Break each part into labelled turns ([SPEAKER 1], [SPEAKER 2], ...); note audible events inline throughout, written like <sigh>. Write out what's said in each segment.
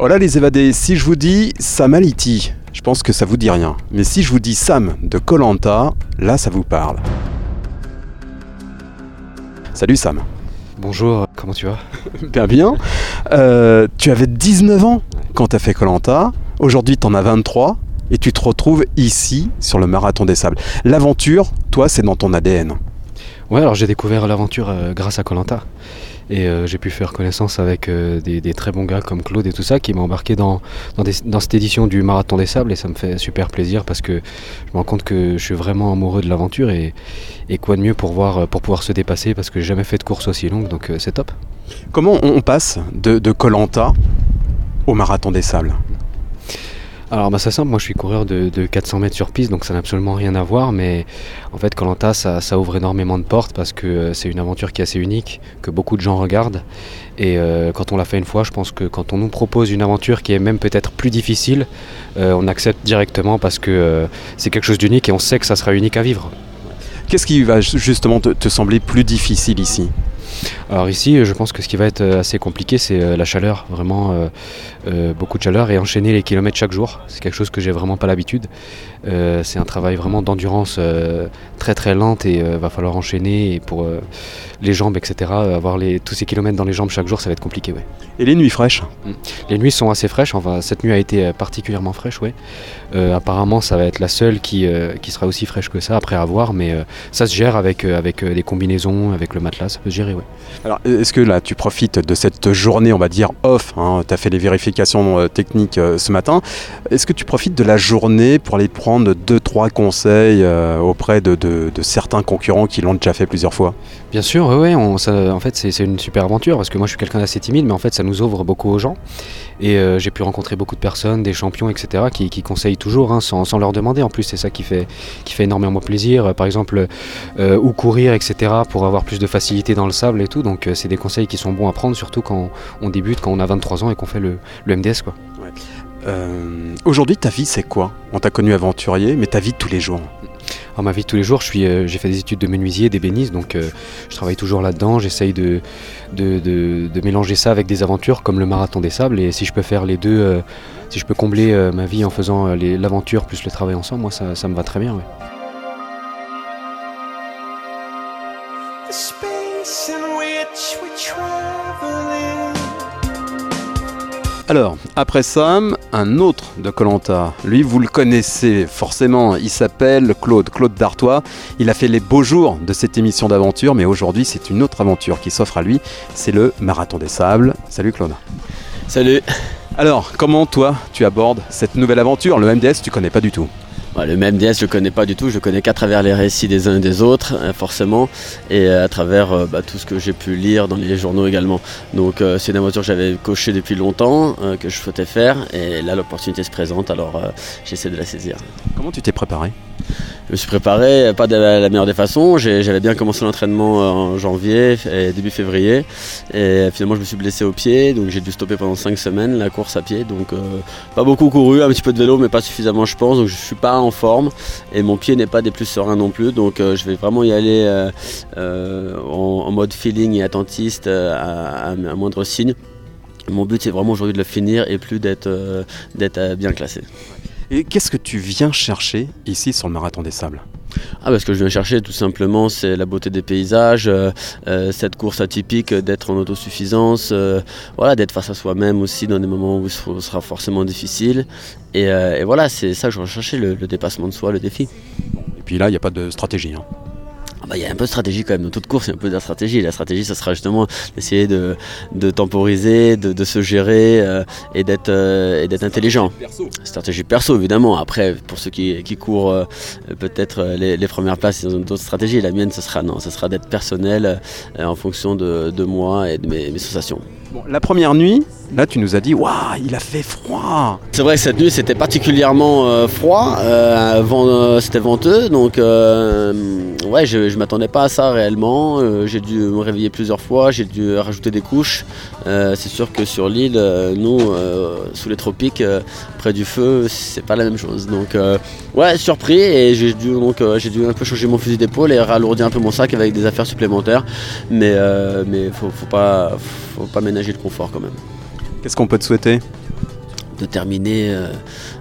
[SPEAKER 1] Oh là les évadés, si je vous dis Sam Aliti, je pense que ça vous dit rien. Mais si je vous dis Sam de Colanta, là ça vous parle. Salut Sam.
[SPEAKER 2] Bonjour, comment tu vas? <laughs>
[SPEAKER 1] Bien bien. Euh, tu avais 19 ans quand tu as fait Colanta. Aujourd'hui, tu en as 23 et tu te retrouves ici sur le marathon des sables. L'aventure, toi, c'est dans ton ADN.
[SPEAKER 2] Ouais, alors j'ai découvert l'aventure euh, grâce à Colanta. Et euh, j'ai pu faire connaissance avec euh, des, très bons gars comme Claude et tout ça qui m'ont embarqué dans, dans, cette édition du Marathon des Sables et ça me fait super plaisir parce que je me rends compte que je suis vraiment amoureux de l'aventure et, quoi de mieux pour, voir, pour pouvoir se dépasser parce que j'ai jamais fait de course aussi longue donc c'est top.
[SPEAKER 1] Comment on passe de Colanta au marathon des sables?
[SPEAKER 2] Alors bah c'est simple, moi je suis coureur de, de 400 mètres sur piste donc ça n'a absolument rien à voir. Mais en fait Colanta ça, ça ouvre énormément de portes parce que euh, c'est une aventure qui est assez unique, que beaucoup de gens regardent. Et euh, quand on l'a fait une fois je pense que quand on nous propose une aventure qui est même peut-être plus difficile euh, on accepte directement parce que c'est quelque chose d'unique et on sait que ça sera unique à vivre.
[SPEAKER 1] Qu'est-ce qui va ju- justement te, te sembler plus difficile ici?
[SPEAKER 2] Alors ici, je pense que ce qui va être euh, assez compliqué, c'est euh, la chaleur, vraiment euh, beaucoup de chaleur et enchaîner les kilomètres chaque jour. C'est quelque chose que j'ai vraiment pas l'habitude. Euh, c'est un travail vraiment d'endurance euh, très très lente et va falloir enchaîner et pour les jambes, etc. Avoir les, tous ces kilomètres dans les jambes chaque jour, ça va être compliqué. Ouais.
[SPEAKER 1] Et les nuits fraîches?
[SPEAKER 2] Les nuits sont assez fraîches. Enfin, cette nuit a été particulièrement fraîche, ouais. Apparemment, ça va être la seule qui, qui sera aussi fraîche que ça après avoir, mais ça se gère avec, avec des combinaisons, avec le matelas, ça peut se gérer, ouais.
[SPEAKER 1] Alors, est-ce que là, tu profites de cette journée, on va dire, off Tu as fait les vérifications euh, techniques euh, ce matin. Est-ce que tu profites de la journée pour aller prendre deux, trois conseils euh, auprès de, certains concurrents qui l'ont déjà fait plusieurs fois?
[SPEAKER 2] Bien sûr, oui, en fait c'est une super aventure parce que moi je suis quelqu'un d'assez timide, mais en fait ça nous ouvre beaucoup aux gens. Et j'ai pu rencontrer beaucoup de personnes, des champions, etc., qui, conseillent toujours hein, sans, leur demander. En plus, c'est ça qui fait, qui fait énormément plaisir. Par exemple, où courir, etc., pour avoir plus de facilité dans le sable et tout. Euh, c'est des conseils qui sont bons à prendre, surtout quand on débute, quand on a 23 ans et qu'on fait le, le MDS. Quoi.
[SPEAKER 1] Euh, Aujourd'hui, ta vie, c'est quoi? On t'a connu aventurier, mais ta vie de tous les jours?
[SPEAKER 2] Alors, ma vie de tous les jours, je suis, euh, j'ai fait des études de menuisier, d'ébéniste, donc euh, je travaille toujours là-dedans. J'essaye de, de, de- de mélanger ça avec des aventures comme le marathon des sables. Et si je peux faire les deux, si je peux combler ma vie en faisant l'aventure plus le travail ensemble, moi ça, ça me va très bien. ouais.
[SPEAKER 1] Alors, après Sam, un autre de Colanta. Lui, vous le connaissez forcément. Il s'appelle Claude, Claude Dartois. Il a fait les beaux jours de cette émission d'aventure, mais aujourd'hui, c'est une autre aventure qui s'offre à lui. C'est le Marathon des Sables. Salut Claude.
[SPEAKER 3] Salut
[SPEAKER 1] Alors, comment toi, tu abordes cette nouvelle aventure? Le MDS, tu connais pas du tout.
[SPEAKER 3] Le même DS, je le connais pas du tout, je le connais qu'à travers les récits des uns et des autres, euh, forcément, et euh, à travers euh, bah, tout ce que j'ai pu lire dans les journaux également. Donc euh, c'est une aventure que j'avais cochée depuis longtemps, euh, que je souhaitais faire, et là l'opportunité se présente, alors euh, j'essaie de la saisir.
[SPEAKER 1] Comment tu t'es préparé?
[SPEAKER 3] Je me suis préparé, pas de la meilleure des façons, j'avais bien commencé l'entraînement en janvier et début février, et finalement je me suis blessé au pied, donc j'ai dû stopper pendant 5 semaines la course à pied, donc pas beaucoup couru, un petit peu de vélo, mais pas suffisamment je pense, donc je suis pas en forme, et mon pied n'est pas des plus sereins non plus, donc euh, je vais vraiment y aller euh, euh, en, mode feeling et attentiste à, à- moindre signe. Mon but c'est vraiment aujourd'hui de le finir et plus d'être bien classé.
[SPEAKER 1] Et qu'est-ce que tu viens chercher ici sur le Marathon des Sables?
[SPEAKER 3] Ah, parce que je viens chercher tout simplement, c'est la beauté des paysages, euh, euh, cette course atypique d'être en autosuffisance, euh, voilà, d'être face à soi-même aussi dans des moments où ce sera forcément difficile. Et, et voilà, c'est ça que je recherchais, le, le dépassement de soi, le défi.
[SPEAKER 1] Et puis là, il n'y a pas de stratégie. hein.
[SPEAKER 3] Ah bah, Il y a un peu de stratégie quand même, dans toute course il y a un peu de la stratégie. La stratégie, ça sera justement d'essayer de, temporiser, de, se gérer euh, et d'être euh, et d'être intelligent. Stratégie perso évidemment. Après, pour ceux qui, courent euh, peut-être les, premières places, ils ont d'autres stratégies. La mienne, ce sera non, ce sera d'être personnel en fonction de, moi et de mes sensations.
[SPEAKER 1] La première nuit, là, tu nous as dit, waouh, il a fait froid.
[SPEAKER 3] C'est vrai que cette nuit c'était particulièrement euh, froid, euh, euh, c'était venteux, donc ouais, je, m'attendais pas à ça réellement. J'ai dû me réveiller plusieurs fois, j'ai dû rajouter des couches. C'est sûr que sur l'île, nous, sous les tropiques, près du feu, c'est pas la même chose. Donc ouais, surpris et j'ai dû dû un peu changer mon fusil d'épaule et ralourdir un peu mon sac avec des affaires supplémentaires. Mais mais faut, faut pas faut pas ménager le quand même.
[SPEAKER 1] Qu'est-ce qu'on peut te souhaiter?
[SPEAKER 3] De terminer euh,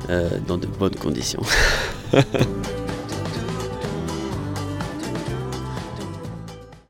[SPEAKER 3] euh, dans de bonnes conditions. <laughs>